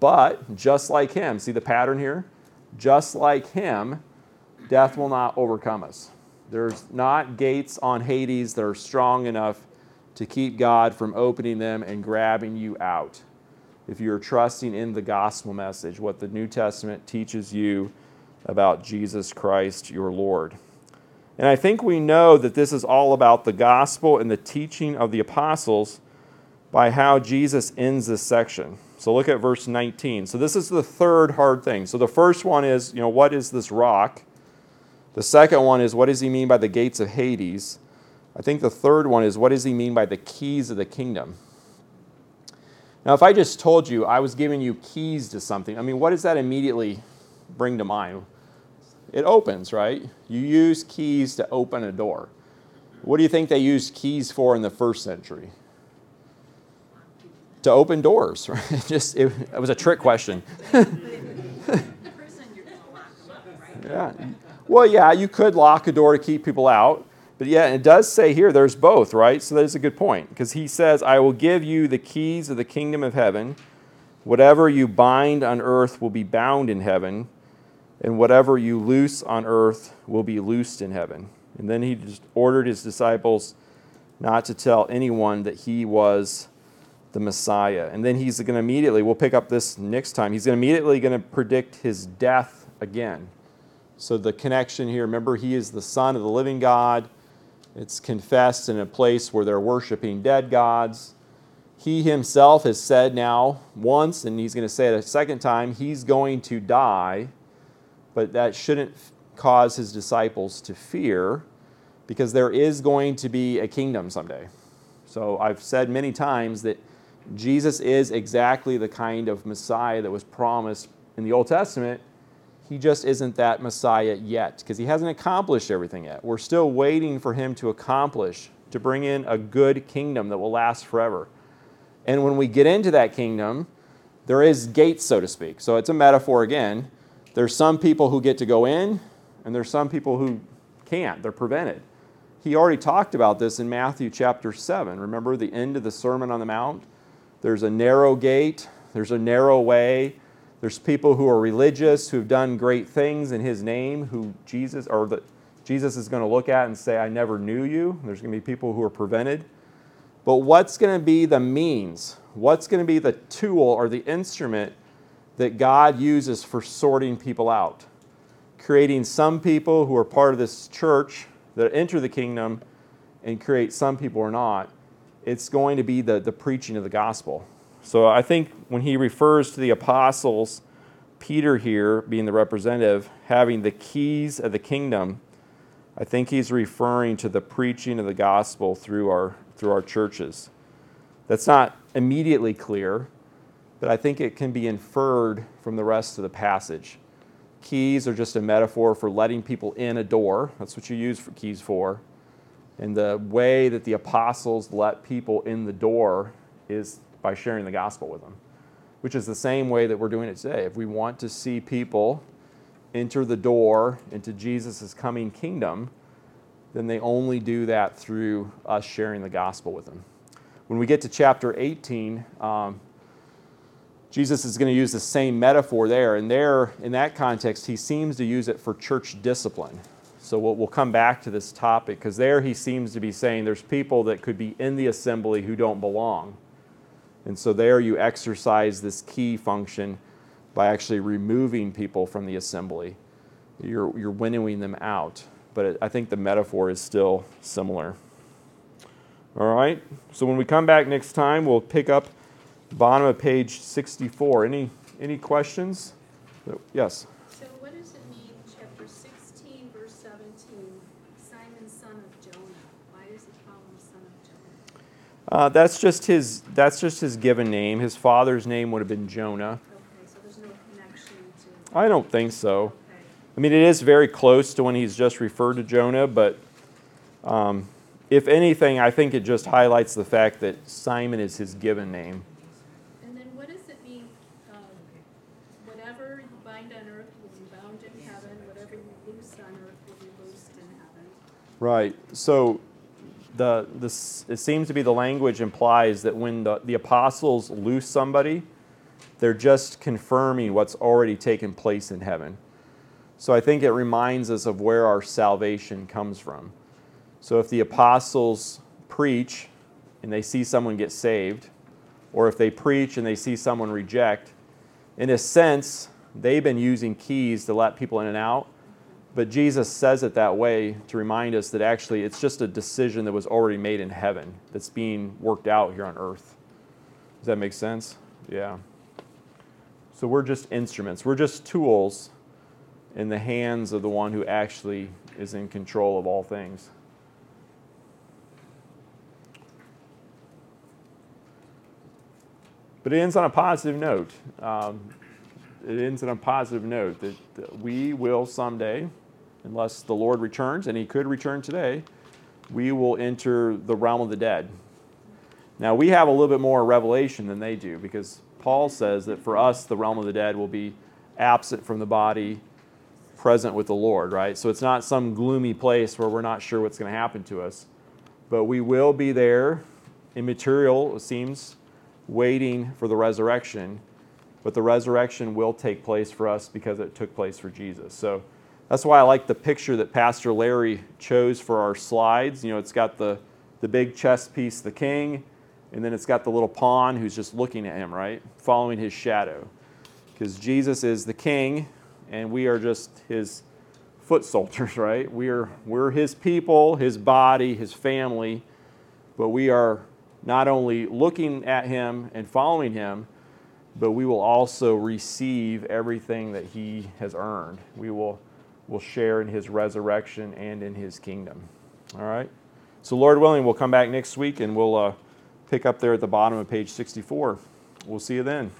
But just like him, see the pattern here? just like him, death will not overcome us. There's not gates on Hades that are strong enough to keep God from opening them and grabbing you out. If you're trusting in the gospel message, what the New Testament teaches you about Jesus Christ, your Lord. And I think we know that this is all about the gospel and the teaching of the apostles by how Jesus ends this section. So look at verse 19. So this is the third hard thing. So the first one is, you know, what is this rock? The second one is, what does he mean by the gates of Hades? I think the third one is, what does he mean by the keys of the kingdom? Now, if I just told you I was giving you keys to something, I mean, what does that immediately bring to mind? It opens, right? You use keys to open a door. What do you think they used keys for in the first century? To open doors, right? Just it, it was a trick question. Yeah. Well, yeah, you could lock a door to keep people out. But yeah, it does say here there's both, right? So that's a good point. Because he says, I will give you the keys of the kingdom of heaven. Whatever you bind on earth will be bound in heaven, and whatever you loose on earth will be loosed in heaven. And then he just ordered his disciples not to tell anyone that he was the Messiah. And then he's going to immediately, we'll pick up this next time, he's going immediately going to predict his death again. So the connection here, remember, he is the Son of the living God. It's confessed in a place where they're worshiping dead gods. He himself has said now once, and he's going to say it a second time, he's going to die, but that shouldn't cause his disciples to fear because there is going to be a kingdom someday. So I've said many times that Jesus is exactly the kind of Messiah that was promised in the Old Testament. He just isn't that Messiah yet because he hasn't accomplished everything yet. We're still waiting for him to accomplish, to bring in a good kingdom that will last forever. And when we get into that kingdom, there is gates, so to speak. So it's a metaphor again. There's some people who get to go in, and there's some people who can't. They're prevented. He already talked about this in Matthew chapter 7. Remember the end of the Sermon on the Mount? There's a narrow gate, there's a narrow way. There's people who are religious, who've done great things in his name, who Jesus or that Jesus is going to look at and say, I never knew you. There's going to be people who are prevented. But what's going to be the means? What's going to be the tool or the instrument that God uses for sorting people out? Creating some people who are part of this church that enter the kingdom and create some people who are not. It's going to be the, the preaching of the gospel. So I think when he refers to the apostles, Peter here being the representative, having the keys of the kingdom, I think he's referring to the preaching of the gospel through our, through our churches. That's not immediately clear, but I think it can be inferred from the rest of the passage. Keys are just a metaphor for letting people in a door. That's what you use for keys for. And the way that the apostles let people in the door is by sharing the gospel with them, which is the same way that we're doing it today. If we want to see people enter the door into Jesus' coming kingdom, then they only do that through us sharing the gospel with them. When we get to chapter 18, um, Jesus is going to use the same metaphor there. And there, in that context, he seems to use it for church discipline. So we'll, we'll come back to this topic because there he seems to be saying there's people that could be in the assembly who don't belong. And so there you exercise this key function by actually removing people from the assembly. You're, you're winnowing them out. But it, I think the metaphor is still similar. All right, so when we come back next time, we'll pick up bottom of page 64. Any, any questions? Yes?
So what does it mean, chapter sixteen, verse seventeen, Simon, son of Jonah? Why does it call him son of Jonah?
Uh, that's just his. That's just his given name. His father's name would have been Jonah.
Okay, so there's no connection to,
I don't think so.
okay,
I mean, it is very close to when he's just referred to Jonah, but um, if anything, I think it just highlights the fact that Simon is his given name.
and then what does it mean, um, whatever you bind on earth will be bound in heaven, whatever you loose on earth will be loosed in heaven?
Right. So the this it seems to be the language implies that when the, the apostles loose somebody, they're just confirming what's already taken place in heaven. So I think it reminds us of where our salvation comes from. So if the apostles preach and they see someone get saved, or if they preach and they see someone reject, in a sense, they've been using keys to let people in and out. But Jesus says it that way to remind us that actually it's just a decision that was already made in heaven that's being worked out here on earth. Does that make sense? Yeah. So we're just instruments, we're just tools in the hands of the one who actually is in control of all things. But it ends on a positive note. Um, it ends on a positive note that, that we will someday, unless the Lord returns, and He could return today, we will enter the realm of the dead. Now, we have a little bit more revelation than they do because Paul says that for us, the realm of the dead will be absent from the body, present with the Lord, right? So it's not some gloomy place where we're not sure what's going to happen to us. But we will be there, immaterial, it seems, waiting for the resurrection. But the resurrection will take place for us because it took place for Jesus. So that's why I like the picture that Pastor Larry chose for our slides. You know, it's got the, the big chess piece, the king, and then it's got the little pawn who's just looking at him, right? Following his shadow. Because Jesus is the king, and we are just his foot soldiers, right? We are, we're his people, his body, his family, but we are not only looking at him and following him, but we will also receive everything that he has earned. We will, will share in his resurrection and in his kingdom. All right? So, Lord willing, we'll come back next week and we'll uh, pick up there at the bottom of page 64. We'll see you then.